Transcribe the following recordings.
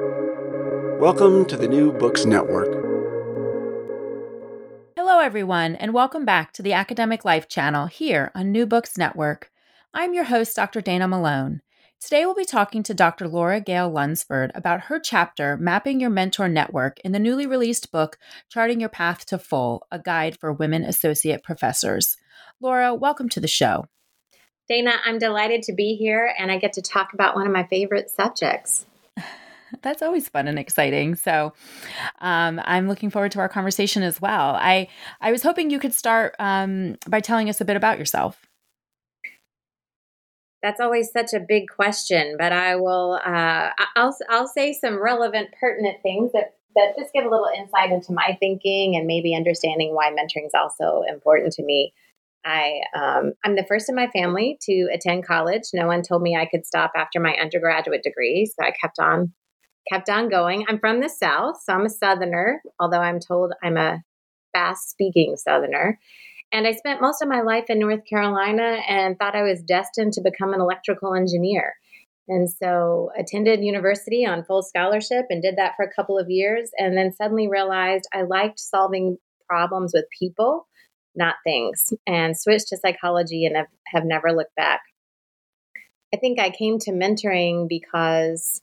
Welcome to the New Books Network. Hello, everyone, and welcome back to the Academic Life channel here on New Books Network. I'm your host, Dr. Dana Malone. Today, we'll be talking to Dr. Laura Gail Lunsford about her chapter, Mapping Your Mentor Network, in the newly released book, Charting Your Path to Full A Guide for Women Associate Professors. Laura, welcome to the show. Dana, I'm delighted to be here and I get to talk about one of my favorite subjects. That's always fun and exciting. So, um, I'm looking forward to our conversation as well. I I was hoping you could start um, by telling us a bit about yourself that's always such a big question, but I will. Uh, I'll I'll say some relevant, pertinent things that that just give a little insight into my thinking and maybe understanding why mentoring is also important to me. I um, I'm the first in my family to attend college. No one told me I could stop after my undergraduate degree, so I kept on kept on going. I'm from the South, so I'm a Southerner, although I'm told I'm a fast speaking Southerner. And I spent most of my life in North Carolina and thought I was destined to become an electrical engineer. And so attended university on full scholarship and did that for a couple of years and then suddenly realized I liked solving problems with people, not things, and switched to psychology and have, have never looked back. I think I came to mentoring because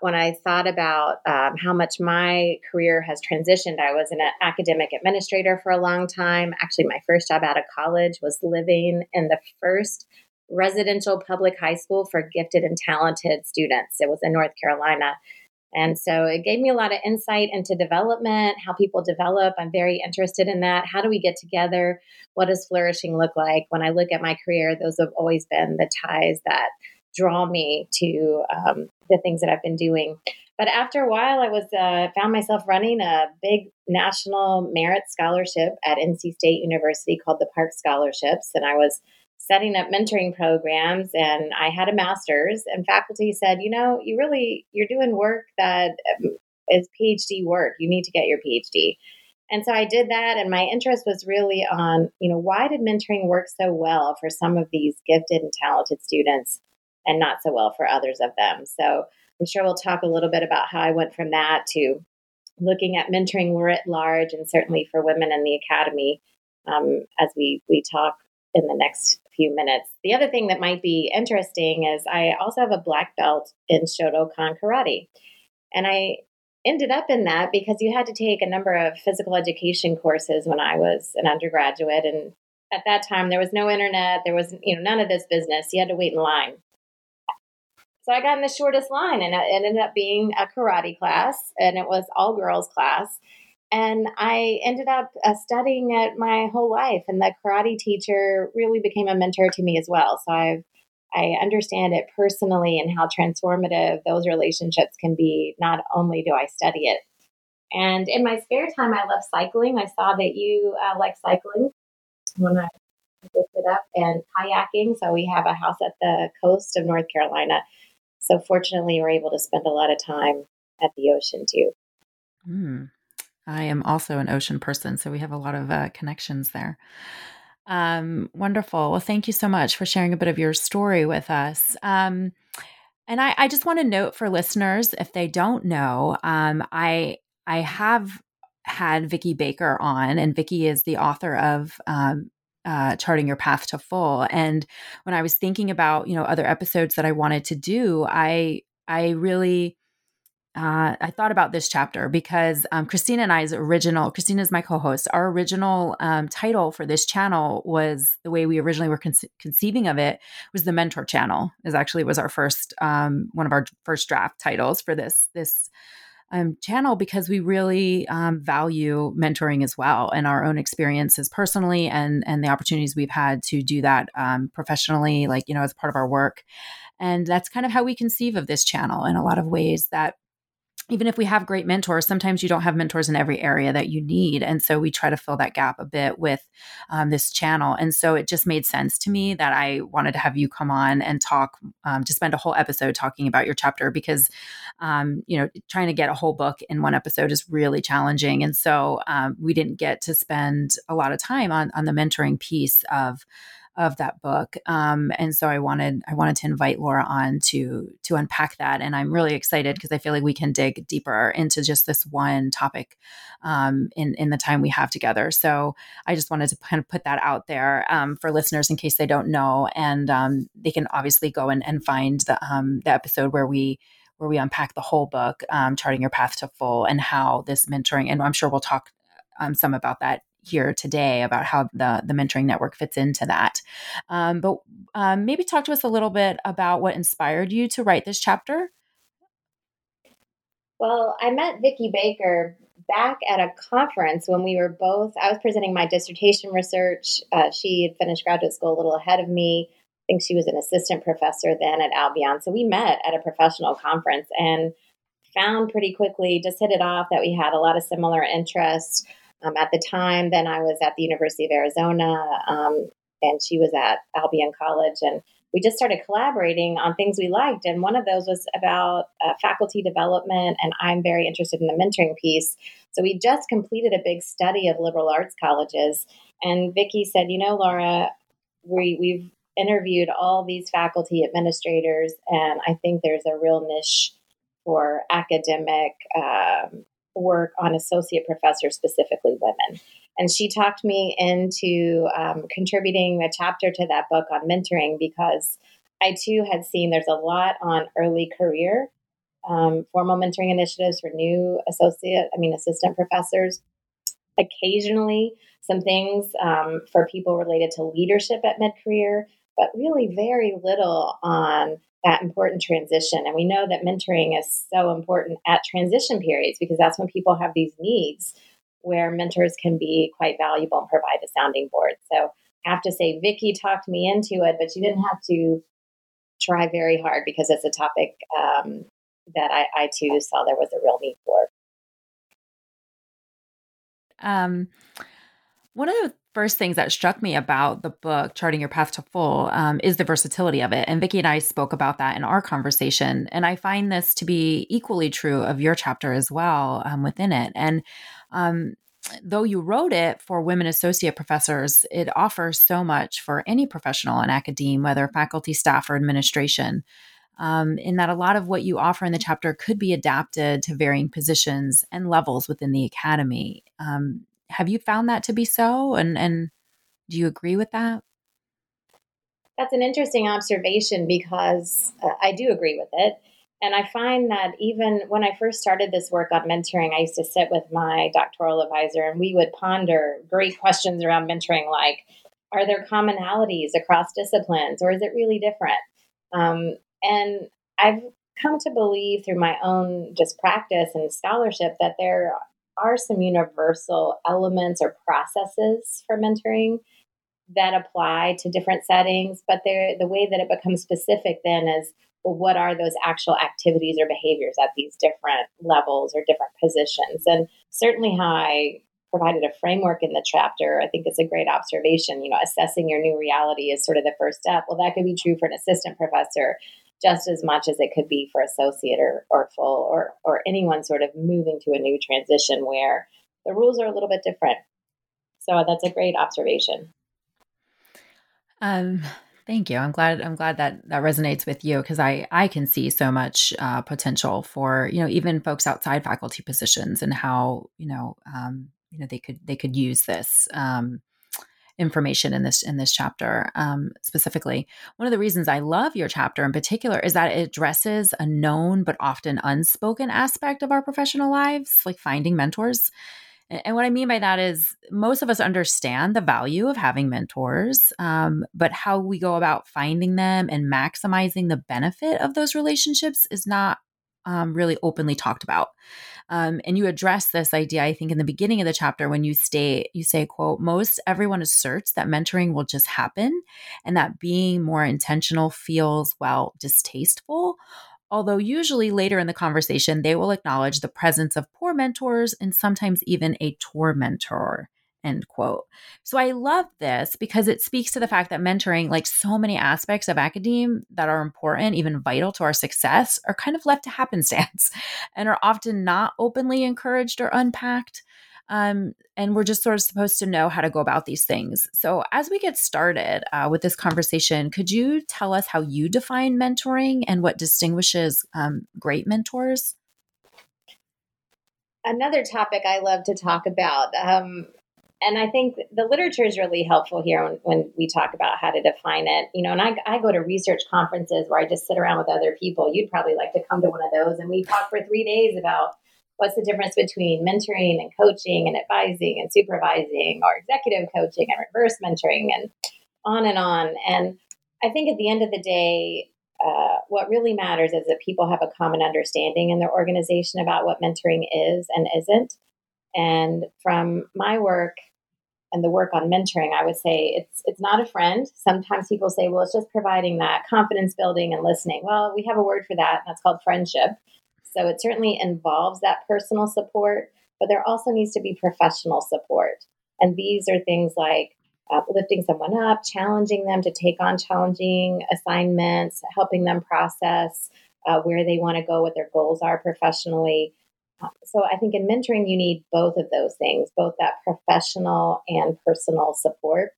when I thought about um, how much my career has transitioned, I was an academic administrator for a long time. Actually, my first job out of college was living in the first residential public high school for gifted and talented students. It was in North Carolina. And so it gave me a lot of insight into development, how people develop. I'm very interested in that. How do we get together? What does flourishing look like? When I look at my career, those have always been the ties that draw me to um, the things that I've been doing. But after a while, I was uh, found myself running a big national merit scholarship at NC State University called the Park Scholarships, and I was setting up mentoring programs. And I had a master's, and faculty said, "You know, you really you're doing work that um, PhD work. You need to get your PhD." And so I did that, and my interest was really on, you know, why did mentoring work so well for some of these gifted and talented students? And not so well for others of them. So I'm sure we'll talk a little bit about how I went from that to looking at mentoring writ large and certainly for women in the academy um, as we, we talk in the next few minutes. The other thing that might be interesting is I also have a black belt in Shotokan karate. And I ended up in that because you had to take a number of physical education courses when I was an undergraduate and at that time there was no internet there was you know none of this business you had to wait in line so I got in the shortest line and it ended up being a karate class and it was all girls class. And I ended up uh, studying it my whole life. And the karate teacher really became a mentor to me as well. So I've, I understand it personally and how transformative those relationships can be. Not only do I study it, and in my spare time, I love cycling. I saw that you uh, like cycling when I looked it up and kayaking. So we have a house at the coast of North Carolina so fortunately, we're able to spend a lot of time at the ocean too. Mm. I am also an ocean person, so we have a lot of uh, connections there. Um, wonderful. Well, thank you so much for sharing a bit of your story with us. Um, and I, I, just want to note for listeners, if they don't know, um, I I have had Vicki Baker on, and Vicki is the author of um, uh, charting your path to full. And when I was thinking about you know other episodes that I wanted to do, I I really uh, I thought about this chapter because um, Christina and I's original, Christina is my co host, our original um, title for this channel was the way we originally were conce- conceiving of it was the mentor channel is actually was our first, um, one of our first draft titles for this, this um, channel because we really um, value mentoring as well and our own experiences personally and and the opportunities we've had to do that um, professionally like you know as part of our work. And that's kind of how we conceive of this channel in a lot of ways that even if we have great mentors, sometimes you don't have mentors in every area that you need. And so we try to fill that gap a bit with um, this channel. And so it just made sense to me that I wanted to have you come on and talk, um, to spend a whole episode talking about your chapter because, um, you know, trying to get a whole book in one episode is really challenging. And so um, we didn't get to spend a lot of time on, on the mentoring piece of of that book. Um, and so I wanted I wanted to invite Laura on to to unpack that. And I'm really excited because I feel like we can dig deeper into just this one topic um, in in the time we have together. So I just wanted to kind of put that out there um, for listeners in case they don't know, and um, they can obviously go and, and find the um, the episode where we where we unpack the whole book, um, charting your path to full, and how this mentoring. And I'm sure we'll talk um, some about that here today about how the the mentoring network fits into that. Um, but um, maybe talk to us a little bit about what inspired you to write this chapter. Well, I met Vicki Baker back at a conference when we were both. I was presenting my dissertation research. Uh, she had finished graduate school a little ahead of me. I think she was an assistant professor then at Albion. So we met at a professional conference and found pretty quickly, just hit it off that we had a lot of similar interests. Um, at the time, then I was at the University of Arizona, um, and she was at Albion College, and we just started collaborating on things we liked. And one of those was about uh, faculty development, and I'm very interested in the mentoring piece. So we just completed a big study of liberal arts colleges, and Vicki said, "You know, Laura, we, we've interviewed all these faculty administrators, and I think there's a real niche for academic um, work on associate professors, specifically women. And she talked me into um, contributing a chapter to that book on mentoring because I too had seen there's a lot on early career um, formal mentoring initiatives for new associate, I mean, assistant professors. Occasionally, some things um, for people related to leadership at mid career, but really very little on that important transition. And we know that mentoring is so important at transition periods because that's when people have these needs where mentors can be quite valuable and provide a sounding board. So I have to say, Vicki talked me into it, but she didn't have to try very hard because it's a topic um, that I, I too saw there was a real need for. Um, one of the first things that struck me about the book, Charting Your Path to Full, um, is the versatility of it. And Vicki and I spoke about that in our conversation. And I find this to be equally true of your chapter as well um, within it. And um, though you wrote it for women associate professors, it offers so much for any professional in academia, whether faculty, staff, or administration. Um, in that a lot of what you offer in the chapter could be adapted to varying positions and levels within the academy. Um, have you found that to be so? And and do you agree with that? That's an interesting observation because uh, I do agree with it. And I find that even when I first started this work on mentoring, I used to sit with my doctoral advisor and we would ponder great questions around mentoring like, are there commonalities across disciplines or is it really different? Um, and I've come to believe through my own just practice and scholarship that there are some universal elements or processes for mentoring that apply to different settings, but the way that it becomes specific then is well, what are those actual activities or behaviors at these different levels or different positions? And certainly, how I provided a framework in the chapter, I think it's a great observation. You know, assessing your new reality is sort of the first step. Well, that could be true for an assistant professor just as much as it could be for associate or, or full or, or anyone sort of moving to a new transition where the rules are a little bit different. So that's a great observation. Um, thank you. I'm glad. I'm glad that that resonates with you because I I can see so much uh, potential for you know even folks outside faculty positions and how you know um, you know they could they could use this. Um, information in this in this chapter um, specifically. One of the reasons I love your chapter in particular is that it addresses a known but often unspoken aspect of our professional lives, like finding mentors. And what I mean by that is most of us understand the value of having mentors, um, but how we go about finding them and maximizing the benefit of those relationships is not um, really openly talked about. Um, and you address this idea, I think, in the beginning of the chapter when you state, you say, quote, most everyone asserts that mentoring will just happen and that being more intentional feels, well, distasteful. Although usually later in the conversation, they will acknowledge the presence of poor mentors and sometimes even a tormentor end quote. So I love this because it speaks to the fact that mentoring, like so many aspects of academe that are important, even vital to our success, are kind of left to happenstance and are often not openly encouraged or unpacked. Um, and we're just sort of supposed to know how to go about these things. So, as we get started uh, with this conversation, could you tell us how you define mentoring and what distinguishes um, great mentors? Another topic I love to talk about. Um, and I think the literature is really helpful here when, when, we talk about how to define it. You know, and I, I go to research conferences where I just sit around with other people. You'd probably like to come to one of those, and we talk for three days about what's the difference between mentoring and coaching and advising and supervising or executive coaching and reverse mentoring and on and on. And I think at the end of the day, uh, what really matters is that people have a common understanding in their organization about what mentoring is and isn't. And from my work and the work on mentoring, I would say it's it's not a friend. Sometimes people say, well, it's just providing that confidence building and listening. Well, we have a word for that, and that's called friendship. So it certainly involves that personal support, but there also needs to be professional support. And these are things like uh, lifting someone up, challenging them to take on challenging assignments, helping them process uh, where they want to go, what their goals are professionally. So I think in mentoring, you need both of those things, both that professional and personal support.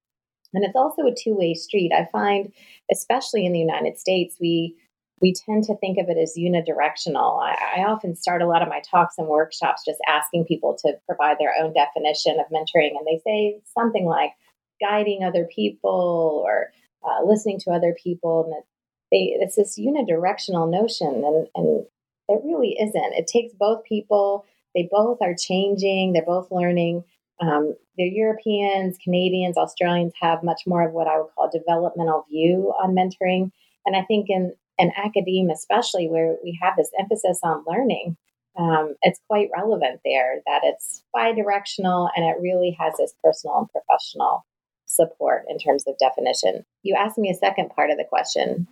And it's also a two way street. I find, especially in the United States, we we tend to think of it as unidirectional. I, I, often start a lot of my talks and workshops just asking people to provide their own definition of mentoring. And they say something like guiding other people or uh, listening to other people. And they, it's this unidirectional notion. And, and it really isn't. It takes both people, they both are changing, they're both learning. Um, the Europeans, Canadians, Australians have much more of what I would call a developmental view on mentoring. And I think in and academia, especially where we have this emphasis on learning, um, it's quite relevant there that it's bi-directional and it really has this personal and professional support in terms of definition. You asked me a second part of the question.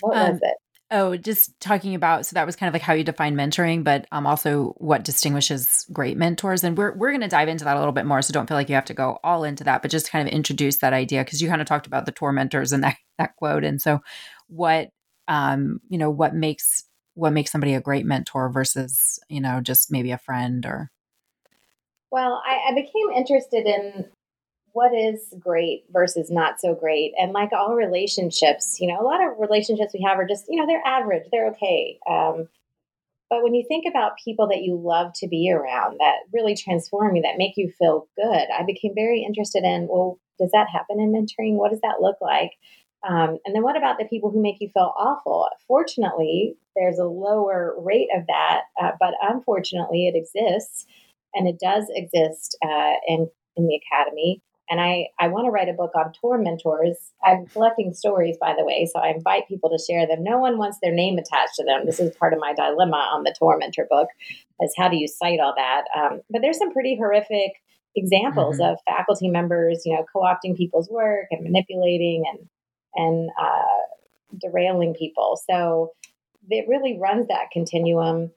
What um, was it? Oh, just talking about so that was kind of like how you define mentoring, but um, also what distinguishes great mentors. And we're we're going to dive into that a little bit more. So don't feel like you have to go all into that, but just kind of introduce that idea because you kind of talked about the tormentors and that that quote. And so, what um, you know, what makes what makes somebody a great mentor versus you know just maybe a friend or. Well, I, I became interested in what is great versus not so great. And like all relationships, you know, a lot of relationships we have are just, you know, they're average, they're okay. Um, but when you think about people that you love to be around that really transform you, that make you feel good, I became very interested in, well, does that happen in mentoring? What does that look like? Um, and then what about the people who make you feel awful? Fortunately, there's a lower rate of that, uh, but unfortunately, it exists. And it does exist uh, in, in the academy. And I, I want to write a book on tormentors. I'm collecting stories, by the way, so I invite people to share them. No one wants their name attached to them. This is part of my dilemma on the tormentor book, is how do you cite all that? Um, but there's some pretty horrific examples mm-hmm. of faculty members, you know, co-opting people's work and manipulating and and uh, derailing people. So it really runs that continuum.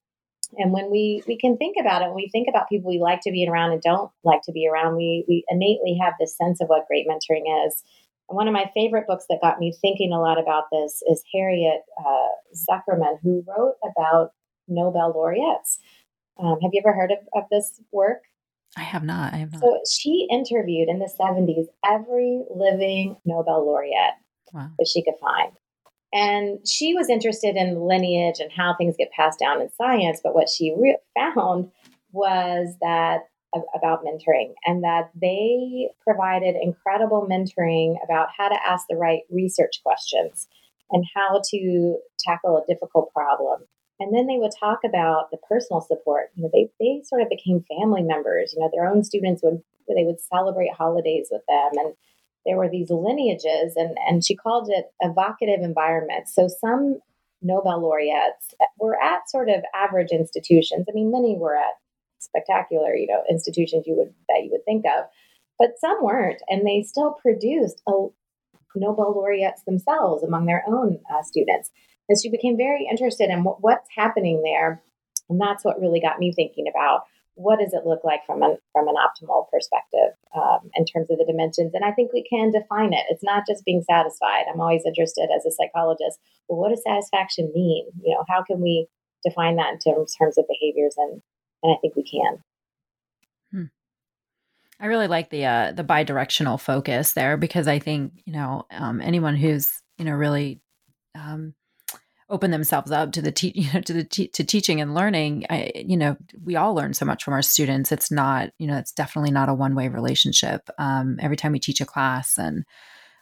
And when we we can think about it, when we think about people we like to be around and don't like to be around, we we innately have this sense of what great mentoring is. And one of my favorite books that got me thinking a lot about this is Harriet uh, Zuckerman, who wrote about Nobel laureates. Um, have you ever heard of, of this work? I have not. I have not. So she interviewed in the 70s every living Nobel laureate wow. that she could find. And she was interested in lineage and how things get passed down in science. But what she re- found was that about mentoring and that they provided incredible mentoring about how to ask the right research questions and how to tackle a difficult problem. And then they would talk about the personal support. You know, they, they sort of became family members. You know, their own students would they would celebrate holidays with them and there were these lineages, and, and she called it evocative environments. So some Nobel laureates were at sort of average institutions. I mean, many were at spectacular, you know, institutions you would that you would think of, but some weren't, and they still produced a Nobel laureates themselves among their own uh, students. And she became very interested in what, what's happening there, and that's what really got me thinking about what does it look like from an from an optimal perspective um, in terms of the dimensions? And i think we can define it. It's not just being satisfied. I'm always interested as a psychologist well what does satisfaction mean? You know how can we define that in terms, terms of behaviors? And and i think we can. Hmm. I really like the uh, the bidirectional focus there because I think you know um, anyone who's you know really um, open themselves up to the te- you know to the te- to teaching and learning I, you know we all learn so much from our students it's not you know it's definitely not a one way relationship um, every time we teach a class and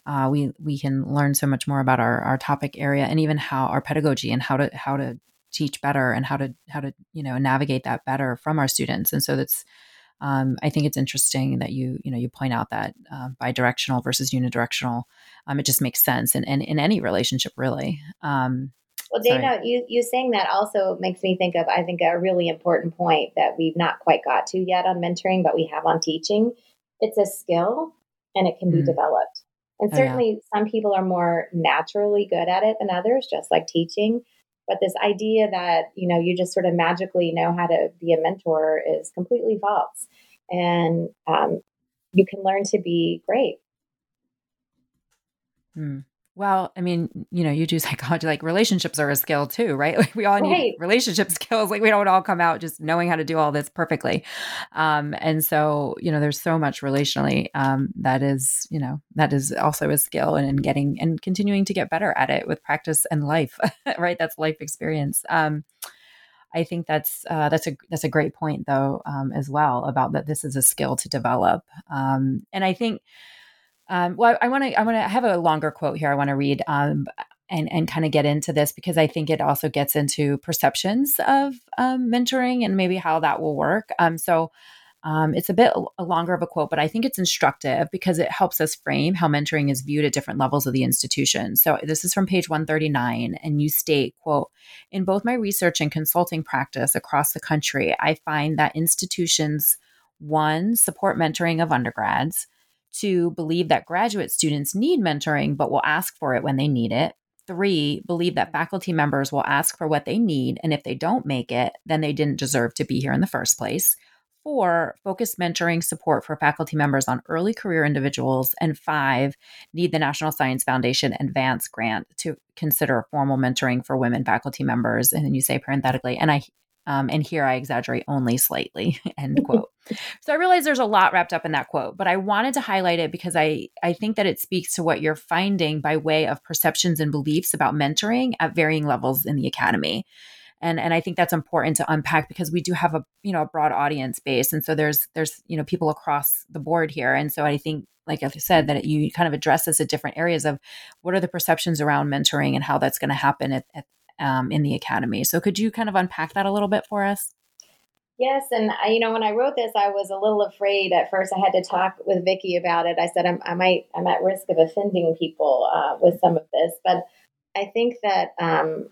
uh, we we can learn so much more about our our topic area and even how our pedagogy and how to how to teach better and how to how to you know navigate that better from our students and so that's um, I think it's interesting that you you know you point out that uh, bidirectional versus unidirectional. Um, it just makes sense in, in, in any relationship, really. Um, well, Dana, you, you saying that also makes me think of, I think, a really important point that we've not quite got to yet on mentoring, but we have on teaching. It's a skill and it can mm. be developed. And certainly, oh, yeah. some people are more naturally good at it than others, just like teaching. But this idea that, you know, you just sort of magically know how to be a mentor is completely false. And um, you can learn to be great. Mm. Well, I mean, you know, you do psychology, like relationships are a skill too, right? Like we all need relationship skills. Like we don't all come out just knowing how to do all this perfectly. Um, and so, you know, there's so much relationally um, that is, you know, that is also a skill and, and getting and continuing to get better at it with practice and life, right? That's life experience. Um, I think that's uh, that's a that's a great point though um, as well about that this is a skill to develop. Um, and I think um, well, I want to I want to have a longer quote here. I want to read um, and and kind of get into this because I think it also gets into perceptions of um, mentoring and maybe how that will work. Um, so. Um, it's a bit a longer of a quote, but I think it's instructive because it helps us frame how mentoring is viewed at different levels of the institution. So this is from page 139, and you state, "quote In both my research and consulting practice across the country, I find that institutions one support mentoring of undergrads, Two, believe that graduate students need mentoring, but will ask for it when they need it. Three, believe that faculty members will ask for what they need, and if they don't make it, then they didn't deserve to be here in the first place. Four, focus mentoring support for faculty members on early career individuals. And five, need the National Science Foundation Advance Grant to consider formal mentoring for women faculty members. And then you say parenthetically, and I um, and here I exaggerate only slightly, end quote. so I realize there's a lot wrapped up in that quote, but I wanted to highlight it because I, I think that it speaks to what you're finding by way of perceptions and beliefs about mentoring at varying levels in the academy. And, and I think that's important to unpack because we do have a you know a broad audience base and so there's there's you know people across the board here and so I think like I said that you kind of address this at different areas of what are the perceptions around mentoring and how that's going to happen at, at, um, in the academy. So could you kind of unpack that a little bit for us? Yes, and I, you know when I wrote this, I was a little afraid at first. I had to talk with Vicki about it. I said I'm, i might I'm at risk of offending people uh, with some of this, but I think that um,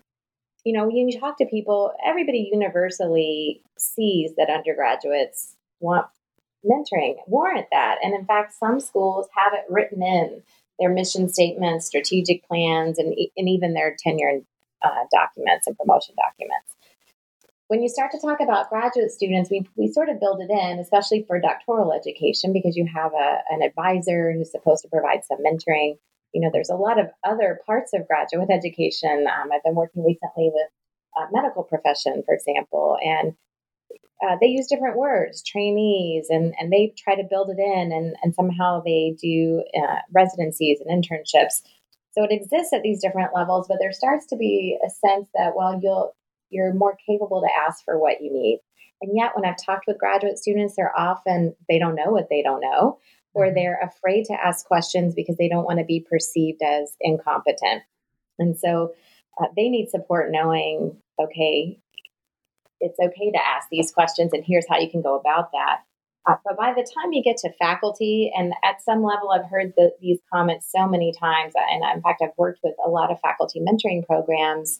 you know when you talk to people, everybody universally sees that undergraduates want mentoring, warrant that, and in fact, some schools have it written in their mission statements, strategic plans, and, and even their tenure uh, documents and promotion documents. When you start to talk about graduate students, we, we sort of build it in, especially for doctoral education, because you have a, an advisor who's supposed to provide some mentoring. You know, there's a lot of other parts of graduate education. Um, I've been working recently with uh, medical profession, for example, and uh, they use different words, trainees, and, and they try to build it in, and, and somehow they do uh, residencies and internships. So it exists at these different levels, but there starts to be a sense that, well, you'll you're more capable to ask for what you need. And yet when I've talked with graduate students, they're often they don't know what they don't know, or mm-hmm. they're afraid to ask questions because they don't want to be perceived as incompetent. And so uh, they need support knowing, okay, it's okay to ask these questions, and here's how you can go about that. Uh, but by the time you get to faculty, and at some level, I've heard the, these comments so many times. And in fact, I've worked with a lot of faculty mentoring programs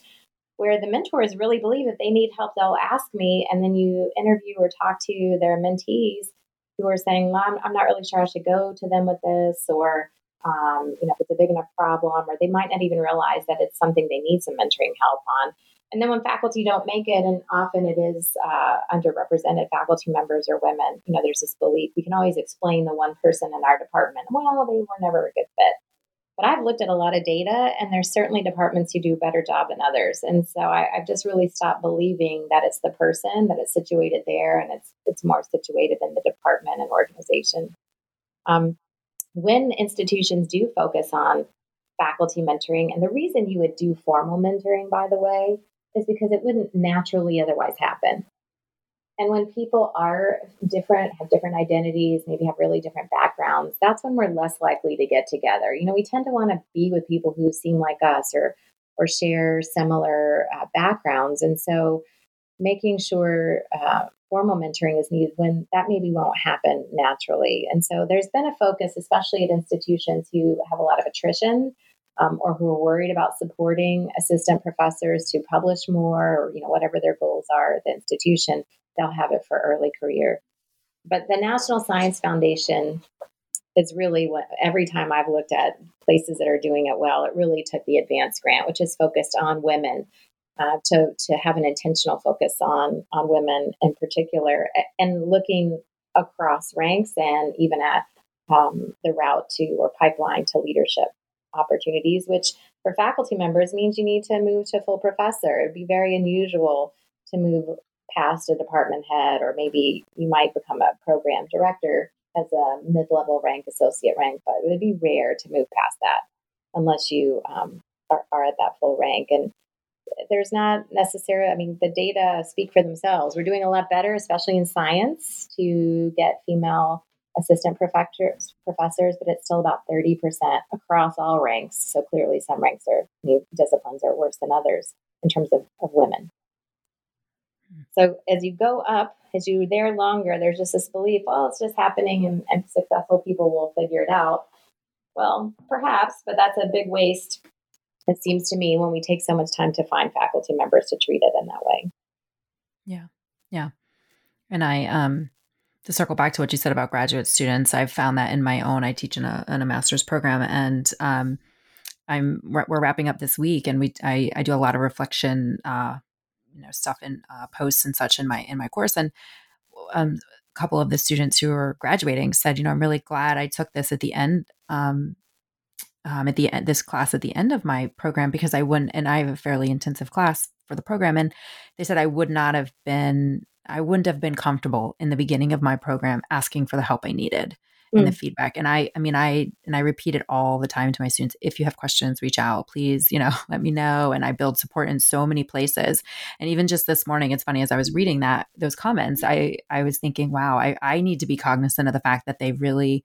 where the mentors really believe if they need help, they'll ask me. And then you interview or talk to their mentees who are saying, well, I'm, I'm not really sure I should go to them with this, or um, you know, if it's a big enough problem, or they might not even realize that it's something they need some mentoring help on. And then when faculty don't make it, and often it is uh, underrepresented faculty members or women, you know, there's this belief we can always explain the one person in our department, well, they were never a good fit. But I've looked at a lot of data, and there's certainly departments who do a better job than others. And so I, have just really stopped believing that it's the person, that it's situated there, and it's it's more situated in the department and organization. Um, when institutions do focus on faculty mentoring, and the reason you would do formal mentoring, by the way, is because it wouldn't naturally otherwise happen. And when people are different, have different identities, maybe have really different backgrounds, that's when we're less likely to get together. You know, we tend to want to be with people who seem like us or or share similar uh, backgrounds, and so making sure uh, formal mentoring is needed when that maybe won't happen naturally. And so there's been a focus, especially at institutions who have a lot of attrition. Um, or who are worried about supporting assistant professors to publish more, or you know whatever their goals are at the institution, they'll have it for early career. But the National Science Foundation is really what every time I've looked at places that are doing it well, it really took the advanced grant, which is focused on women. Uh, to to have an intentional focus on on women in particular, and looking across ranks and even at um, the route to or pipeline to leadership opportunities, which for faculty members means you need to move to full professor. It'd be very unusual to move past a department head, or maybe you might become a program director as a mid level rank, associate rank, but it would be rare to move past that unless you um, are, are at that full rank. And there's not necessarily, I mean, the data speak for themselves. We're doing a lot better, especially in science, to get female assistant professors, professors, but it's still about 30% across all ranks. So clearly, some ranks or disciplines are worse than others in terms of, of women. So as you go up, as you're there longer, there's just this belief, oh, it's just happening and, and successful people will figure it out. Well, perhaps, but that's a big waste, it seems to me, when we take so much time to find faculty members to treat it in that way. Yeah. Yeah. And I, um, to circle back to what you said about graduate students, I've found that in my own, I teach in a, in a master's program and, um, I'm we're wrapping up this week, and we I, I do a lot of reflection uh, you know stuff in uh, posts and such in my in my course and um, a couple of the students who are graduating said you know i'm really glad i took this at the end um, um, at the end this class at the end of my program because i wouldn't and i have a fairly intensive class for the program and they said i would not have been i wouldn't have been comfortable in the beginning of my program asking for the help i needed mm. the feedback. And I, I mean, I, and I repeat it all the time to my students. If you have questions, reach out, please, you know, let me know. And I build support in so many places. And even just this morning, it's funny, as I was reading that, those comments, I, I was thinking, wow, I, I need to be cognizant of the fact that they really,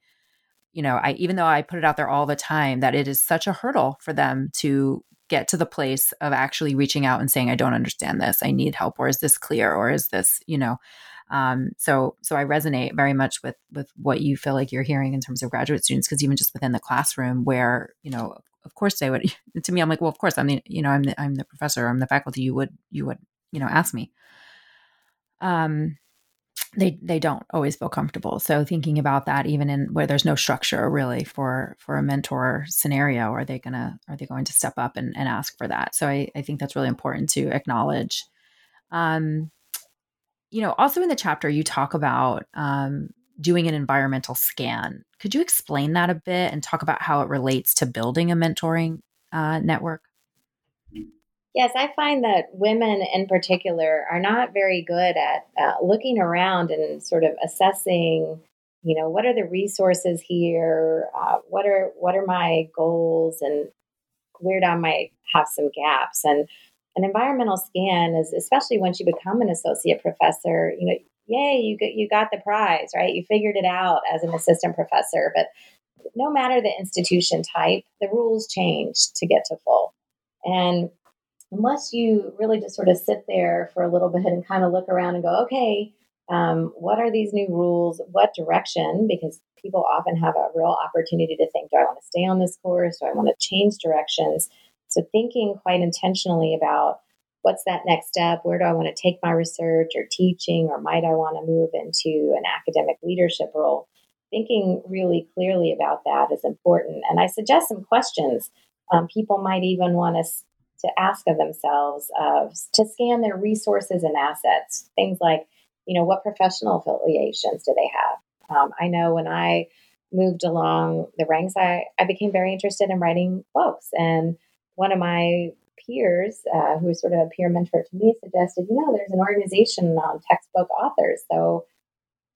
you know, I, even though I put it out there all the time, that it is such a hurdle for them to get to the place of actually reaching out and saying, I don't understand this. I need help. Or is this clear? Or is this, you know, um, so so I resonate very much with with what you feel like you're hearing in terms of graduate students, because even just within the classroom, where you know, of course they would. To me, I'm like, well, of course, I'm the you know, I'm the I'm the professor, I'm the faculty. You would you would you know ask me. Um, they they don't always feel comfortable. So thinking about that, even in where there's no structure really for for a mentor scenario, are they gonna are they going to step up and, and ask for that? So I, I think that's really important to acknowledge. Um, you know, also in the chapter, you talk about um, doing an environmental scan. Could you explain that a bit and talk about how it relates to building a mentoring uh, network? Yes, I find that women in particular are not very good at uh, looking around and sort of assessing. You know, what are the resources here? Uh, what are what are my goals, and where do I might have some gaps? And an environmental scan is especially once you become an associate professor you know yay you got you got the prize right you figured it out as an assistant professor but no matter the institution type the rules change to get to full and unless you really just sort of sit there for a little bit and kind of look around and go okay um, what are these new rules what direction because people often have a real opportunity to think do i want to stay on this course do i want to change directions so thinking quite intentionally about what's that next step? Where do I want to take my research or teaching, or might I want to move into an academic leadership role? Thinking really clearly about that is important. And I suggest some questions um, people might even want us to ask of themselves uh, to scan their resources and assets. Things like, you know, what professional affiliations do they have? Um, I know when I moved along the ranks, I, I became very interested in writing books. And one of my peers, uh, who was sort of a peer mentor to me, suggested, you know, there's an organization on textbook authors. So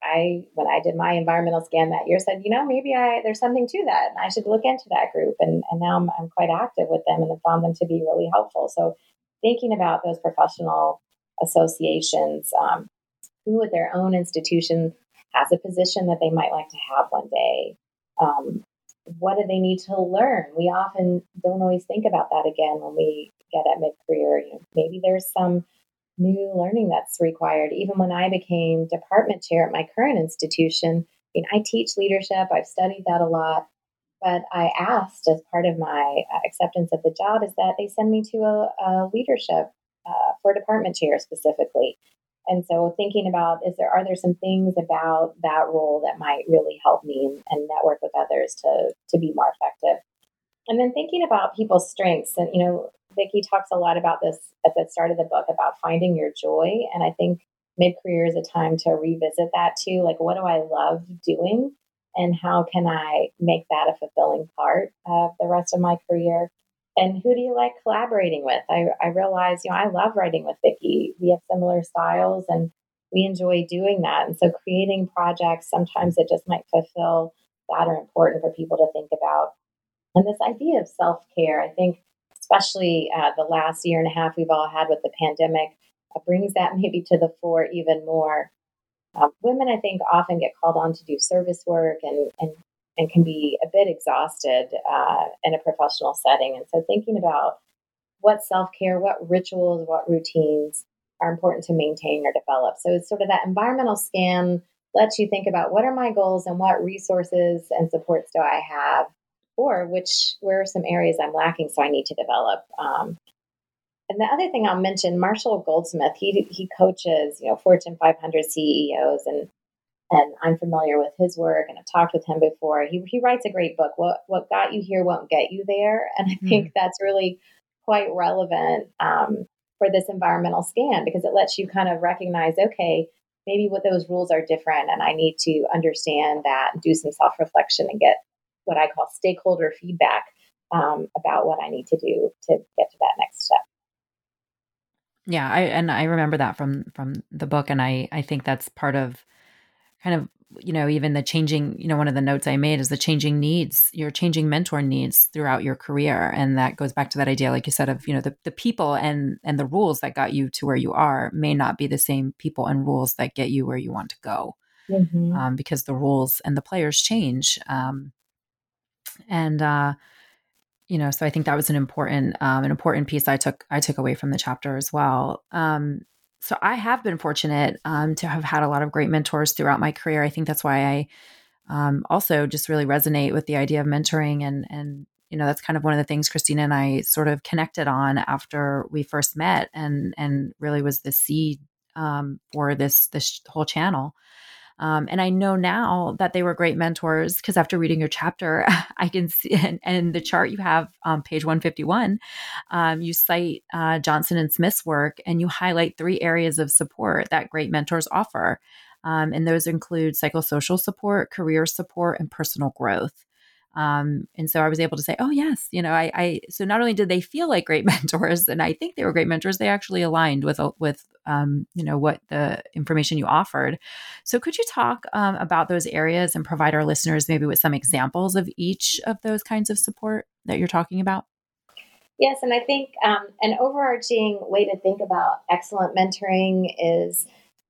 I, when I did my environmental scan that year, said, you know, maybe I there's something to that, and I should look into that group. And and now I'm, I'm quite active with them, and have found them to be really helpful. So thinking about those professional associations, um, who at their own institution has a position that they might like to have one day. Um, what do they need to learn? We often don't always think about that again when we get at mid career. You know, maybe there's some new learning that's required. Even when I became department chair at my current institution, I mean, I teach leadership, I've studied that a lot. But I asked as part of my uh, acceptance of the job is that they send me to a, a leadership uh, for department chair specifically. And so thinking about is there are there some things about that role that might really help me and, and network with others to to be more effective. And then thinking about people's strengths and you know Vicki talks a lot about this at the start of the book about finding your joy and I think mid career is a time to revisit that too like what do I love doing and how can I make that a fulfilling part of the rest of my career and who do you like collaborating with? I, I realize, you know, I love writing with Vicki. We have similar styles and we enjoy doing that. And so creating projects, sometimes it just might fulfill that are important for people to think about. And this idea of self care, I think, especially uh, the last year and a half we've all had with the pandemic, uh, brings that maybe to the fore even more. Um, women, I think, often get called on to do service work and, and and can be a bit exhausted uh, in a professional setting. And so, thinking about what self care, what rituals, what routines are important to maintain or develop. So, it's sort of that environmental scan lets you think about what are my goals and what resources and supports do I have, or which where are some areas I'm lacking, so I need to develop. Um, and the other thing I'll mention, Marshall Goldsmith, he he coaches you know Fortune 500 CEOs, and and I'm familiar with his work and I've talked with him before. He, he writes a great book. What what got you here won't get you there, and I think mm-hmm. that's really quite relevant um, for this environmental scan because it lets you kind of recognize, okay, maybe what those rules are different, and I need to understand that, do some self reflection, and get what I call stakeholder feedback um, about what I need to do to get to that next step. Yeah, I and I remember that from from the book, and I I think that's part of kind of you know even the changing you know one of the notes i made is the changing needs your changing mentor needs throughout your career and that goes back to that idea like you said of you know the, the people and and the rules that got you to where you are may not be the same people and rules that get you where you want to go mm-hmm. um, because the rules and the players change um, and uh you know so i think that was an important um, an important piece i took i took away from the chapter as well um, so I have been fortunate um, to have had a lot of great mentors throughout my career. I think that's why I um, also just really resonate with the idea of mentoring and and you know that's kind of one of the things Christina and I sort of connected on after we first met and and really was the seed um, for this this whole channel. Um, and I know now that they were great mentors because after reading your chapter, I can see, and, and the chart you have on page 151, um, you cite uh, Johnson and Smith's work and you highlight three areas of support that great mentors offer. Um, and those include psychosocial support, career support, and personal growth. Um, and so I was able to say, oh yes, you know, I, I, so not only did they feel like great mentors, and I think they were great mentors, they actually aligned with with um, you know what the information you offered. So could you talk um, about those areas and provide our listeners maybe with some examples of each of those kinds of support that you're talking about? Yes, and I think um, an overarching way to think about excellent mentoring is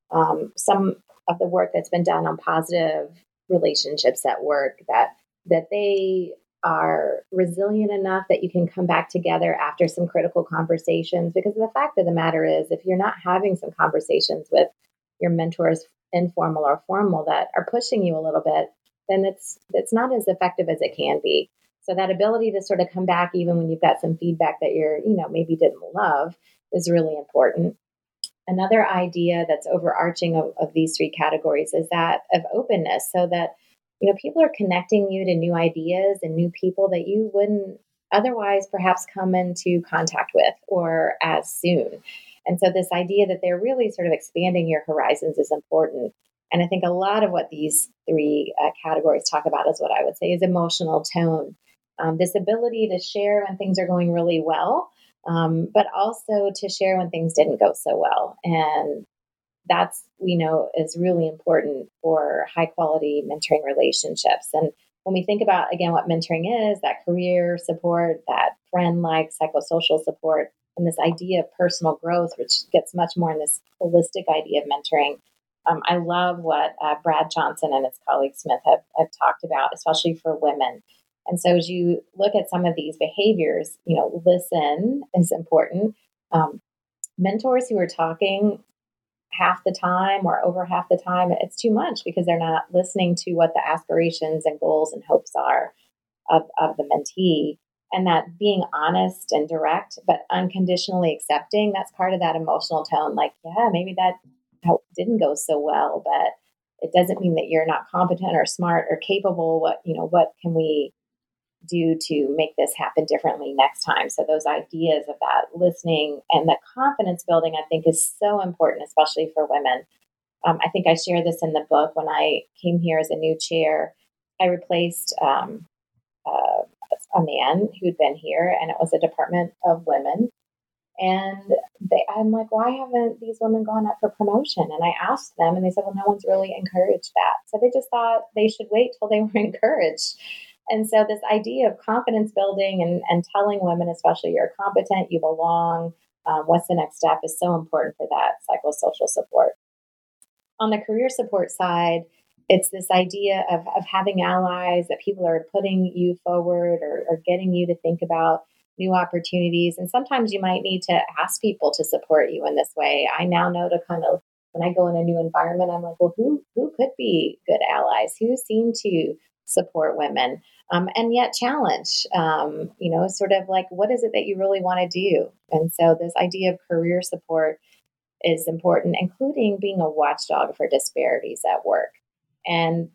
um, some of the work that's been done on positive relationships at work that that they are resilient enough that you can come back together after some critical conversations. Because the fact of the matter is, if you're not having some conversations with your mentors, informal or formal, that are pushing you a little bit, then it's it's not as effective as it can be. So that ability to sort of come back even when you've got some feedback that you're, you know, maybe didn't love is really important. Another idea that's overarching of, of these three categories is that of openness, so that you know, people are connecting you to new ideas and new people that you wouldn't otherwise perhaps come into contact with or as soon. And so, this idea that they're really sort of expanding your horizons is important. And I think a lot of what these three uh, categories talk about is what I would say is emotional tone. Um, this ability to share when things are going really well, um, but also to share when things didn't go so well. And that's, we know, is really important for high quality mentoring relationships. And when we think about, again, what mentoring is that career support, that friend like psychosocial support, and this idea of personal growth, which gets much more in this holistic idea of mentoring. Um, I love what uh, Brad Johnson and his colleague Smith have, have talked about, especially for women. And so, as you look at some of these behaviors, you know, listen is important. Um, mentors who are talking half the time or over half the time, it's too much because they're not listening to what the aspirations and goals and hopes are of, of the mentee. And that being honest and direct, but unconditionally accepting, that's part of that emotional tone. Like, yeah, maybe that didn't go so well, but it doesn't mean that you're not competent or smart or capable. What, you know, what can we do to make this happen differently next time. So those ideas of that listening and the confidence building, I think, is so important, especially for women. Um, I think I share this in the book. When I came here as a new chair, I replaced um, uh, a man who'd been here, and it was a department of women. And they, I'm like, why haven't these women gone up for promotion? And I asked them, and they said, well, no one's really encouraged that. So they just thought they should wait till they were encouraged. And so, this idea of confidence building and, and telling women, especially you're competent, you belong, um, what's the next step, is so important for that psychosocial support. On the career support side, it's this idea of, of having allies that people are putting you forward or, or getting you to think about new opportunities. And sometimes you might need to ask people to support you in this way. I now know to kind of when I go in a new environment, I'm like, well, who who could be good allies? Who seem to support women? um, and yet challenge, um, you know, sort of like, what is it that you really want to do? And so, this idea of career support is important, including being a watchdog for disparities at work. And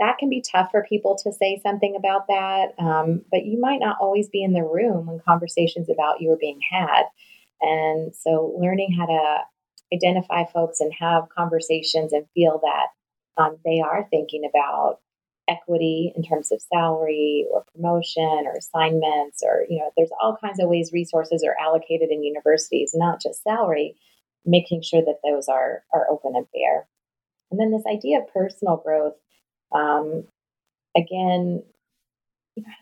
that can be tough for people to say something about that, um, but you might not always be in the room when conversations about you are being had. And so, learning how to identify folks and have conversations and feel that um, they are thinking about equity in terms of salary or promotion or assignments or you know there's all kinds of ways resources are allocated in universities not just salary making sure that those are are open and fair. And then this idea of personal growth um, again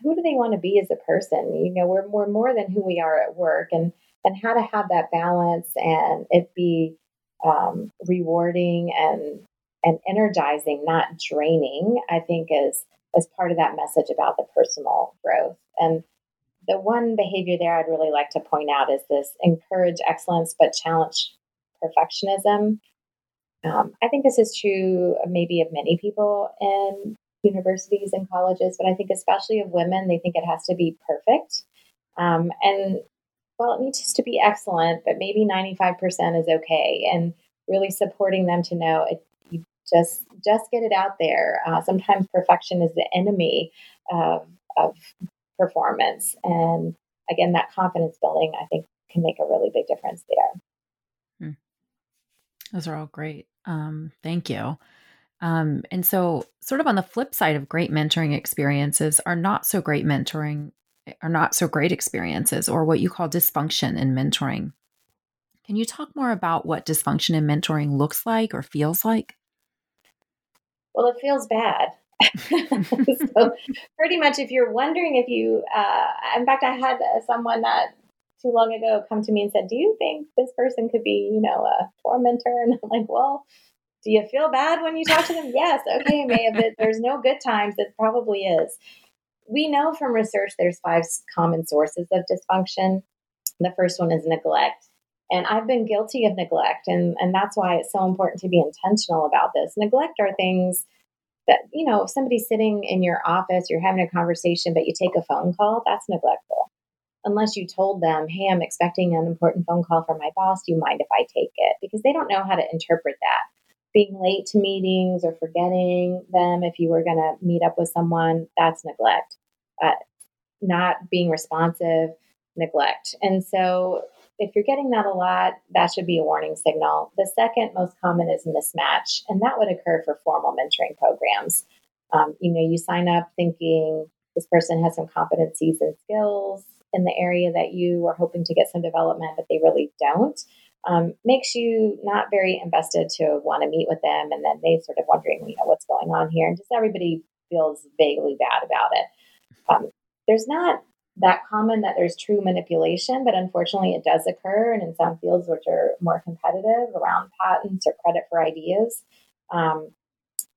who do they want to be as a person? You know we're, we're more than who we are at work and and how to have that balance and it be um, rewarding and and energizing, not draining, I think is is part of that message about the personal growth. And the one behavior there I'd really like to point out is this encourage excellence but challenge perfectionism. Um, I think this is true maybe of many people in universities and colleges, but I think especially of women, they think it has to be perfect. Um, and well, it needs to be excellent, but maybe 95% is okay. And really supporting them to know it, just just get it out there. Uh, sometimes perfection is the enemy of, of performance, and again, that confidence building I think can make a really big difference there. Hmm. Those are all great. Um, thank you. Um, and so, sort of on the flip side of great mentoring experiences are not so great mentoring, are not so great experiences, or what you call dysfunction in mentoring. Can you talk more about what dysfunction in mentoring looks like or feels like? Well, it feels bad. so pretty much if you're wondering if you uh, in fact i had someone not too long ago come to me and said do you think this person could be you know a tormentor? And i'm like well do you feel bad when you talk to them? Yes okay may have been there's no good times it probably is. We know from research there's five common sources of dysfunction. The first one is neglect and I've been guilty of neglect. And, and that's why it's so important to be intentional about this. Neglect are things that, you know, if somebody's sitting in your office, you're having a conversation, but you take a phone call, that's neglectful. Unless you told them, hey, I'm expecting an important phone call from my boss. Do you mind if I take it? Because they don't know how to interpret that. Being late to meetings or forgetting them if you were going to meet up with someone, that's neglect. Uh, not being responsive, neglect. And so if you're getting that a lot, that should be a warning signal. The second most common is mismatch, and that would occur for formal mentoring programs. Um, you know, you sign up thinking this person has some competencies and skills in the area that you are hoping to get some development, but they really don't. Um, makes you not very invested to want to meet with them, and then they sort of wondering, you know, what's going on here, and just everybody feels vaguely bad about it. Um, there's not that common that there's true manipulation, but unfortunately it does occur. And in some fields which are more competitive around patents or credit for ideas, um,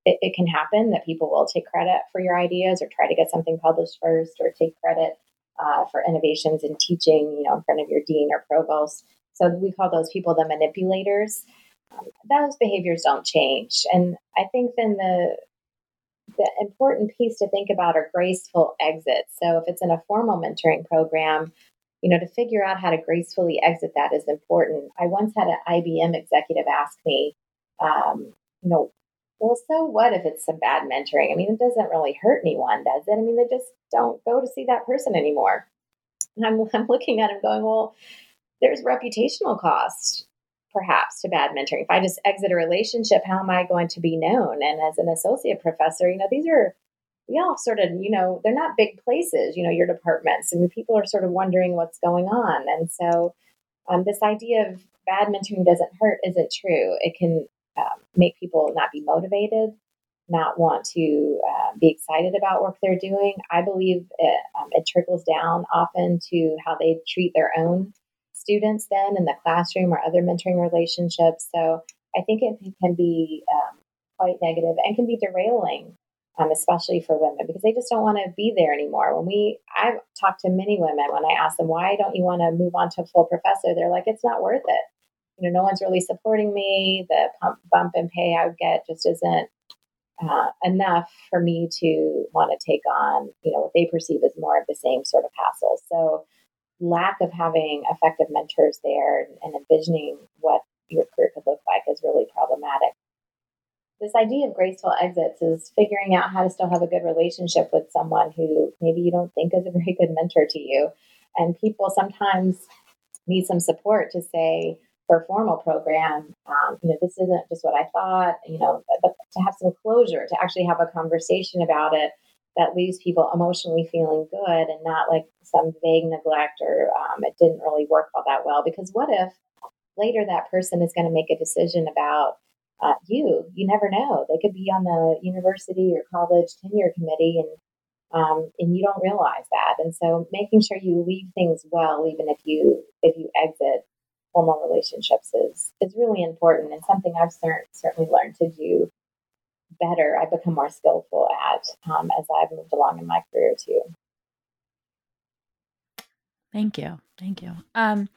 it, it, can happen that people will take credit for your ideas or try to get something published first or take credit uh, for innovations in teaching, you know, in front of your dean or provost. So we call those people the manipulators. Um, those behaviors don't change. And I think then the the important piece to think about are graceful exits. So if it's in a formal mentoring program, you know, to figure out how to gracefully exit that is important. I once had an IBM executive ask me, um, you know, well, so what if it's some bad mentoring? I mean, it doesn't really hurt anyone, does it? I mean, they just don't go to see that person anymore. And I'm, I'm looking at him going, well, there's reputational cost perhaps to bad mentoring. If I just exit a relationship, how am I going to be known? And as an associate professor, you know, these are we all sort of, you know, they're not big places, you know, your departments. Mean, people are sort of wondering what's going on. And so um, this idea of bad mentoring doesn't hurt isn't true. It can um, make people not be motivated, not want to uh, be excited about work they're doing. I believe it, um, it trickles down often to how they treat their own students then in the classroom or other mentoring relationships. So I think it can be um, quite negative and can be derailing, um, especially for women, because they just don't want to be there anymore. When we, I've talked to many women when I ask them, why don't you want to move on to a full professor? They're like, it's not worth it. You know, no one's really supporting me. The pump, bump and pay I would get just isn't uh, enough for me to want to take on, you know, what they perceive as more of the same sort of hassle. So lack of having effective mentors there and envisioning what your career could look like is really problematic. This idea of graceful exits is figuring out how to still have a good relationship with someone who maybe you don't think is a very good mentor to you. And people sometimes need some support to say, for a formal program, um, you know, this isn't just what I thought, you know, but to have some closure, to actually have a conversation about it that leaves people emotionally feeling good and not like some vague neglect or um, it didn't really work all that well. Because what if later that person is going to make a decision about uh, you? You never know. They could be on the university or college tenure committee and um, and you don't realize that. And so making sure you leave things well, even if you if you exit formal relationships, is is really important and something I've cert- certainly learned to do better, I've become more skillful at um, as I've moved along in my career too. Thank you. Thank you. Um,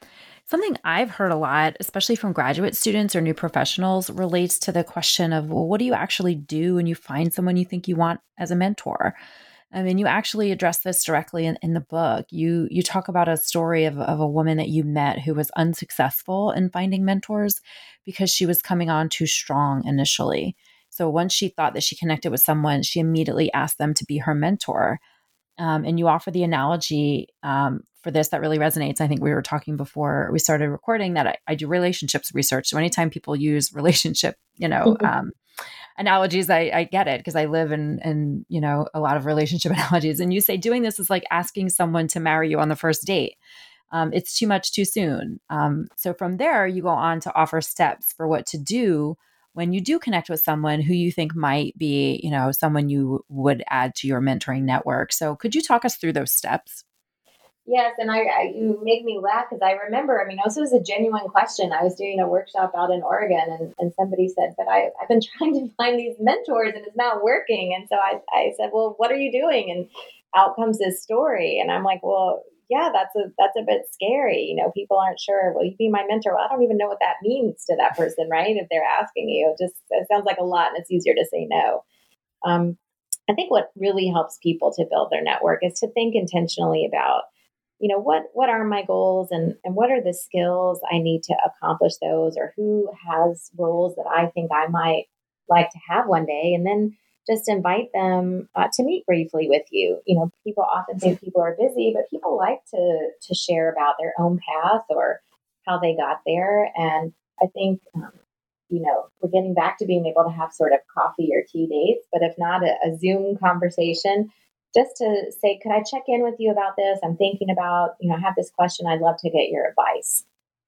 something I've heard a lot, especially from graduate students or new professionals, relates to the question of, well, what do you actually do when you find someone you think you want as a mentor? I mean, you actually address this directly in, in the book. You you talk about a story of, of a woman that you met who was unsuccessful in finding mentors because she was coming on too strong initially. So once she thought that she connected with someone, she immediately asked them to be her mentor. Um, and you offer the analogy um, for this that really resonates. I think we were talking before we started recording that I, I do relationships research. So anytime people use relationship, you know, um, analogies, I, I, get it because I live in, in, you know, a lot of relationship analogies. And you say doing this is like asking someone to marry you on the first date. Um, it's too much too soon. Um, so from there, you go on to offer steps for what to do when you do connect with someone who you think might be, you know, someone you would add to your mentoring network. So, could you talk us through those steps? Yes, and I, I you make me laugh because I remember. I mean, this was a genuine question. I was doing a workshop out in Oregon, and, and somebody said, "But I, I've been trying to find these mentors, and it's not working." And so I, I said, "Well, what are you doing?" And out comes this story, and I'm like, "Well, yeah, that's a that's a bit scary. You know, people aren't sure. Will you be my mentor? Well, I don't even know what that means to that person, right? If they're asking you, it just it sounds like a lot, and it's easier to say no. Um, I think what really helps people to build their network is to think intentionally about, you know, what what are my goals and and what are the skills I need to accomplish those, or who has roles that I think I might like to have one day, and then just invite them uh, to meet briefly with you. You know, people often think people are busy, but people like to to share about their own path or how they got there. And I think, um, you know, we're getting back to being able to have sort of coffee or tea dates, but if not a, a Zoom conversation, just to say, could I check in with you about this? I'm thinking about, you know, I have this question. I'd love to get your advice.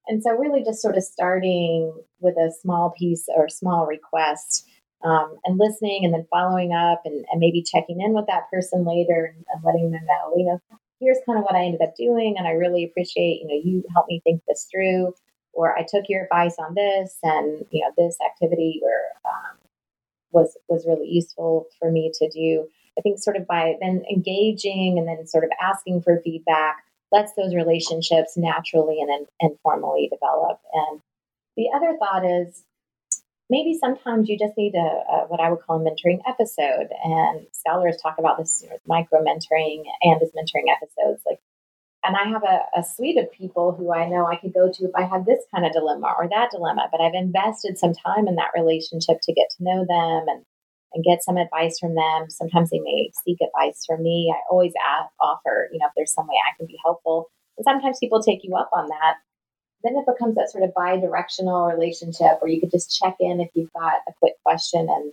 And so, really, just sort of starting with a small piece or small request um, and listening and then following up and, and, maybe checking in with that person later and, and, letting them know, you know, here's kind of what I ended up doing. And I really appreciate, you know, you helped me think this through, or I took your advice on this and, you know, this activity or um, was, was really useful for me to do. I think sort of by then engaging and then sort of asking for feedback lets those relationships naturally and informally develop. And the other thought is maybe sometimes you just need a, a, what I would call a mentoring episode. And scholars talk about this you know, micro mentoring and as mentoring episodes. Like, and I have a, a, suite of people who I know I could go to if I had this kind of dilemma or that dilemma. But I've invested some time in that relationship to get to know them and and get some advice from them. Sometimes they may seek advice from me. I always ask, offer, you know, if there's some way I can be helpful. And sometimes people take you up on that then it becomes that sort of bi-directional relationship where you could just check in if you've got a quick question and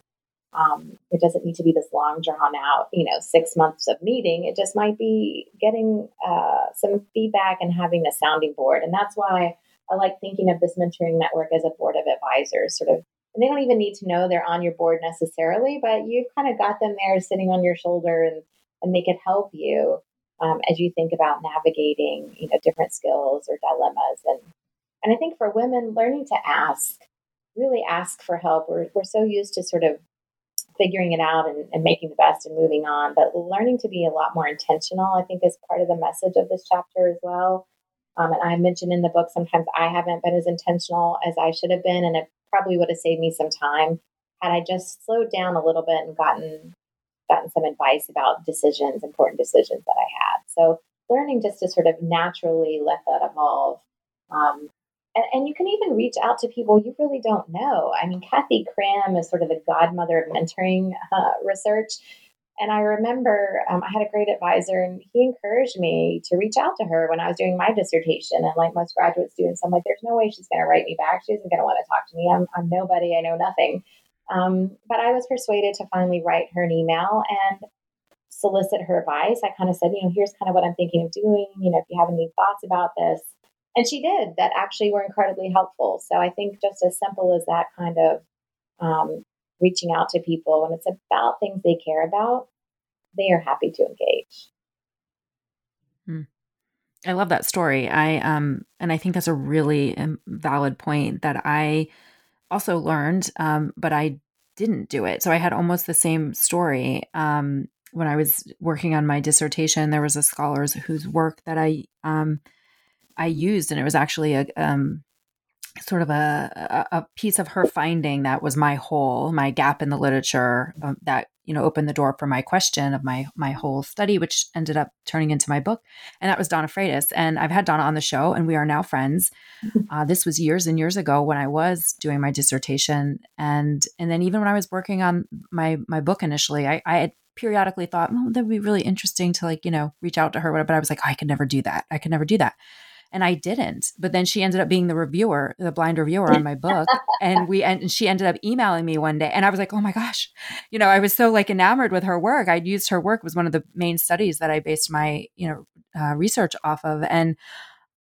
um, it doesn't need to be this long drawn out you know six months of meeting. It just might be getting uh, some feedback and having a sounding board. And that's why i like thinking of this mentoring network as a board of advisors sort of and they don't even need to know they're on your board necessarily but you've kind of got them there sitting on your shoulder and and they could help you um, as you think about navigating, you know, different skills or dilemmas. And and I think for women, learning to ask, really ask for help. We're we're so used to sort of figuring it out and, and making the best and moving on, but learning to be a lot more intentional, I think, is part of the message of this chapter as well. Um, and I mentioned in the book sometimes I haven't been as intentional as I should have been, and it probably would have saved me some time had I just slowed down a little bit and gotten gotten some advice about decisions, important decisions that I had. So learning just to sort of naturally let that evolve. Um, and, and, you can even reach out to people you really don't know. I mean, Kathy Kram is sort of the godmother of mentoring uh, research. And I remember um, I had a great advisor, and he encouraged me to reach out to her when I was doing my dissertation. And like most graduate students, I'm like, there's no way she's going to write me back. She isn't going to want to talk to me. I'm, I'm nobody. I know nothing. Um, but I was persuaded to finally write her an email and solicit her advice. I kind of said, you know, here's kind of what I'm thinking of doing. You know, if you have any thoughts about this. And she did that actually were incredibly helpful. So I think just as simple as that kind of um, reaching out to people when it's about things they care about, they are happy to engage. Hmm. I love that story. I um and I think that's a really um, valid point that I also learned, um, but I didn't do it. So I had almost the same story. Um, when I was working on my dissertation, there was a scholar whose work that I um, I used, and it was actually a um, sort of a, a piece of her finding that was my hole, my gap in the literature um, that you know opened the door for my question of my my whole study which ended up turning into my book. And that was donna freitas. And i've had donna on the show and we are now friends. Uh, this was years and years ago when i was doing my dissertation. And and then even when i was working on my my book initially i i had periodically thought well that would be really interesting to like you know reach out to her but i was like oh, i could never do that. I could never do that and I didn't. But then she ended up being the reviewer, the blind reviewer on my book, and we and she ended up emailing me one day, and I was like, oh my gosh, you know, I was so like enamored with her work. I'd used her work was one of the main studies that I based my you know uh, research off of, and.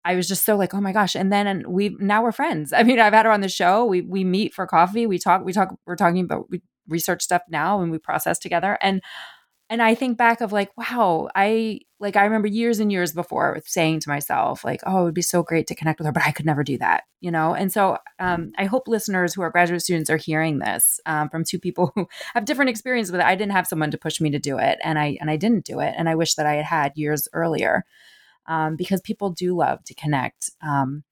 I was just so like, oh my gosh. And then and we now we're friends. I mean, I've had her on the show. We we meet for coffee. We talk, we talk, we're talking about we research stuff now and we process together. And and i think back of like wow i like i remember years and years before saying to myself like oh it would be so great to connect with her but i could never do that you know? And so um, i hope listeners who are graduate students are hearing this um, from two people who have different experience with it i didn't have someone to push me to do it and i and i didn't do it and i wish that i had had years earlier um, because people do love to connect um,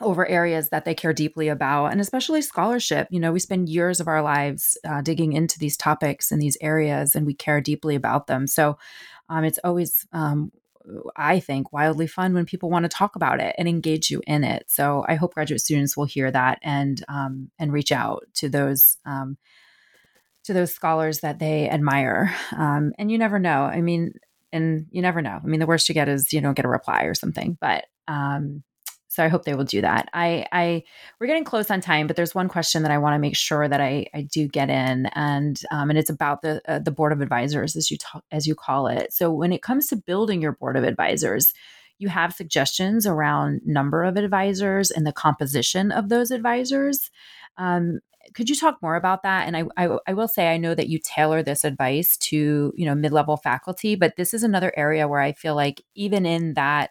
over areas that they care deeply about and especially scholarship. You know we spend years of our lives uh, digging into these topics and these areas and we care deeply about them. So um, it's always um, i think wildly fun when people want to talk about it and engage you in it. So i hope graduate students will hear that and um, and reach out to those um, to those scholars that they admire. Um, and you never know. I mean and you never know. I mean the worst you get is you don't get a reply or something. But um, so I hope they will do that. I, I we're getting close on time, but there's one question that I want to make sure that I, I do get in, and um, and it's about the uh, the board of advisors as you talk, as you call it. So when it comes to building your board of advisors, you have suggestions around number of advisors and the composition of those advisors. Um, could you talk more about that? And I, I, I will say I know that you tailor this advice to you know mid level faculty, but this is another area where I feel like even in that,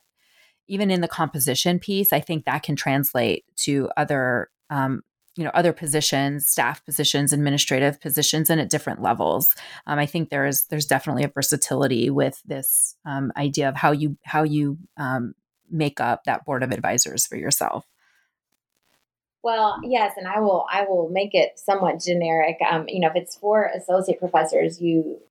even in the composition piece, I think that can translate to other um, you know other positions staff positions administrative positions and at different levels um, i think there's there's definitely a versatility with this um, idea of how you how you um, make up that board of advisors for yourself well, yes, and I will I will make it somewhat generic. Um, you know, if it's for associate professors, you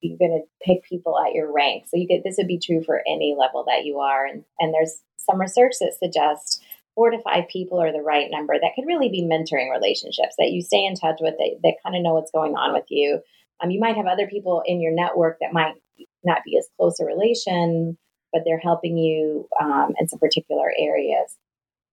you're going to pick people at your rank. So you get this would be true for any level that you are, and and there's some research that suggests four to five people are the right number that could really be mentoring relationships that you stay in touch with that, that kind of know what's going on with you. Um, you might have other people in your network that might not be as close a relation, but they're helping you um, in some particular areas.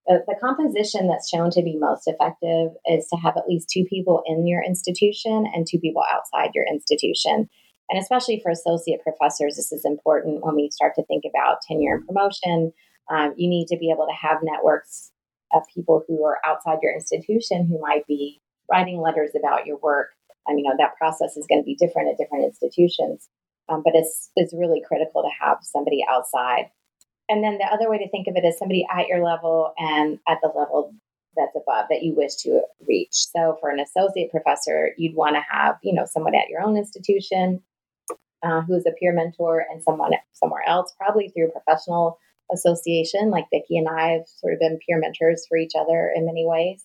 The, the composition that's shown to be most effective is to have at least two people in your institution and two people outside your institution. And especially for associate professors, this is important when we start to think about tenure and promotion. Um, you need to be able to have networks of people who are outside your institution who might be writing letters about your work. And, you know, that process is going to be different at different institutions. Um, but it's, it's really critical to have somebody outside and then the other way to think of it is somebody at your level and at the level that's above that you wish to reach. So for an associate professor, you'd want to have, you know, someone at your own institution uh, who is a peer mentor and someone somewhere else, probably through a professional association. Like Vicki and I have sort of been peer mentors for each other in many ways.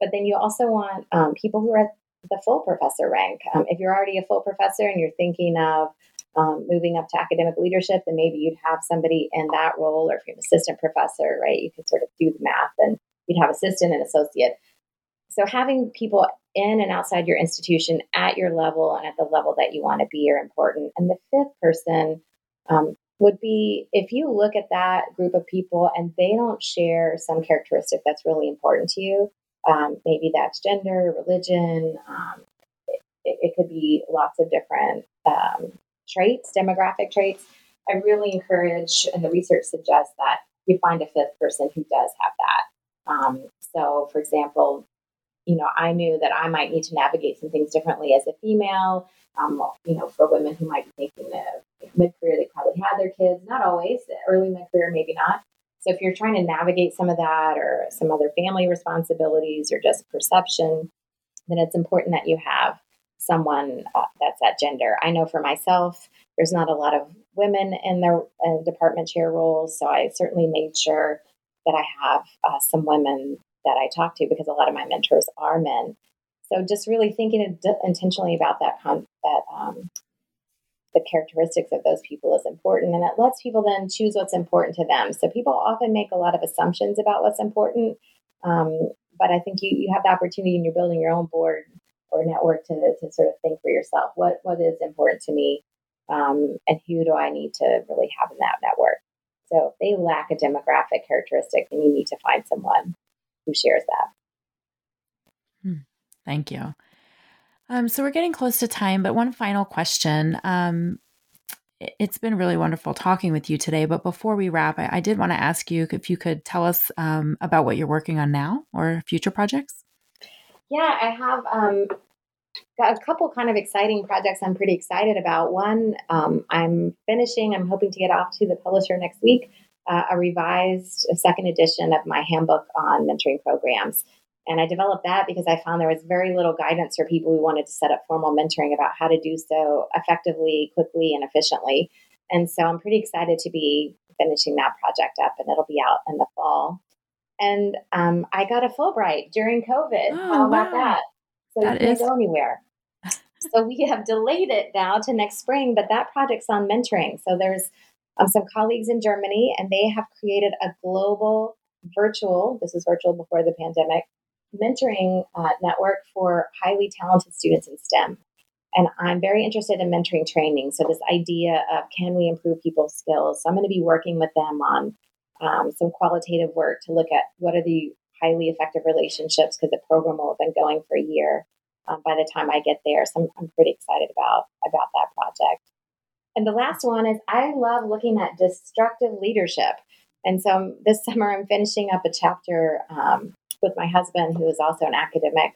But then you also want um, people who are at the full professor rank. Um, if you're already a full professor and you're thinking of um, moving up to academic leadership, then maybe you'd have somebody in that role, or if you're an assistant professor, right, you could sort of do the math and you'd have assistant and associate. So having people in and outside your institution at your level and at the level that you want to be are important. And the fifth person um, would be if you look at that group of people and they don't share some characteristic that's really important to you. Um, maybe that's gender, religion. Um, it, it, could be lots of different um, traits, demographic traits, I really encourage, and the research suggests that you find a fifth person who does have that. Um, so, for example, you know, I knew that I might need to navigate some things differently as a female. Um, you know, for women who might be thinking of mid career, they probably had their kids. Not always, early mid career, maybe not. So, if you're trying to navigate some of that or some other family responsibilities or just perception, then it's important that you have someone uh, that's that gender. I know for myself, there's not a lot of women in their uh, department chair roles, so I certainly made sure that I have uh, some women that I talk to because a lot of my mentors are men. So just really thinking intentionally about that con- that um, the characteristics of those people is important, and it lets people then choose what's important to them. So people often make a lot of assumptions about what's important, um, but I think you you have the opportunity, and you're building your own board or network to, to sort of think for yourself what what is important to me um, and who do I need to really have in that network. So if they lack a demographic characteristic, then you need to find someone who shares that. Hmm. Thank you. Um, so we're getting close to time, but one final question. Um, it's been really wonderful talking with you today. But before we wrap, I, I did want to ask you if you could tell us um, about what you're working on now or future projects. Yeah, I have um, got a couple kind of exciting projects I'm pretty excited about. One, um, I'm finishing, I'm hoping to get off to the publisher next week, uh, a revised a second edition of my handbook on mentoring programs. And I developed that because I found there was very little guidance for people who wanted to set up formal mentoring about how to do so effectively, quickly, and efficiently. And so I'm pretty excited to be finishing that project up, and it'll be out in the fall and um, I got a Fulbright during COVID. Oh, How about wow. that? So that you can't go anywhere. so we have delayed it now to next spring, but that project's on mentoring. So there's um, some colleagues in Germany, and they have created a global virtual. This is virtual before the pandemic mentoring uh, network for highly talented students in STEM. And I'm very interested in mentoring training. So, this idea of can we improve people's skills? So, I'm going to be working with them on um, some qualitative work to look at what are the highly effective relationships because the program will have been going for a year um, by the time I get there. So I'm, I'm pretty excited about about that project. And the last one is I love looking at destructive leadership. And so this summer I'm finishing up a chapter um, with my husband, who is also an academic,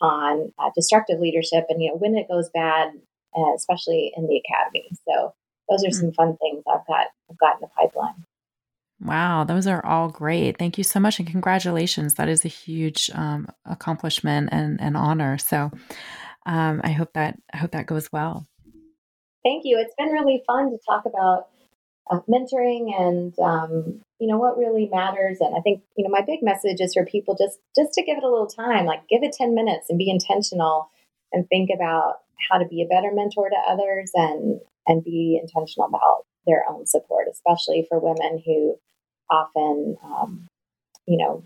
on uh, destructive leadership and you know when it goes bad, uh, especially in the academy. So those are hmm. some fun things I've got I've got in the pipeline. Wow, those are all great. Thank you so much and congratulations. That is a huge um, accomplishment and, and honor. So um, I hope that I hope that goes well. Thank you. It's been really fun to talk about uh, mentoring and um, you know what really matters. And I think you know my big message is for people just just to give it a little time, like give it ten minutes and be intentional and think about how to be a better mentor to others and and be intentional about their own support, especially for women who often, um, you know,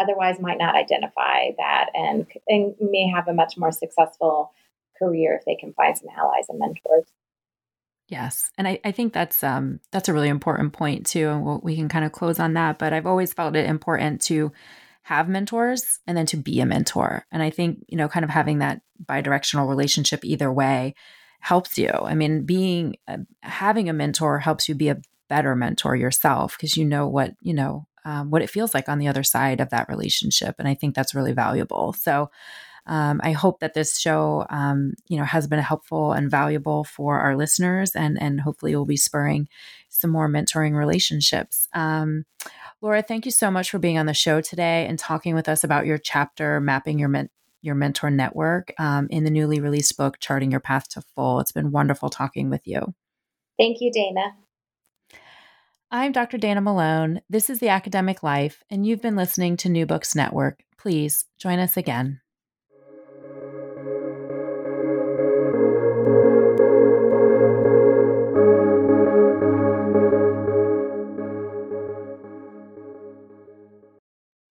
otherwise might not identify that and, and may have a much more successful career if they can find some allies and mentors. Yes, and I, I think that's um, that's a really important point too, and we'll, we can kind of close on that. But I've always felt it important to have mentors and then to be a mentor, and I think you know, kind of having that bidirectional relationship either way helps you. I mean, being uh, having a mentor helps you be a better mentor yourself because you know what you know um, what it feels like on the other side of that relationship, and I think that's really valuable. So. Um, I hope that this show, um, you know, has been helpful and valuable for our listeners, and and hopefully will be spurring some more mentoring relationships. Um, Laura, thank you so much for being on the show today and talking with us about your chapter, mapping your men- your mentor network um, in the newly released book, Charting Your Path to Full. It's been wonderful talking with you. Thank you, Dana. I'm Dr. Dana Malone. This is The Academic Life, and you've been listening to New Books Network. Please join us again.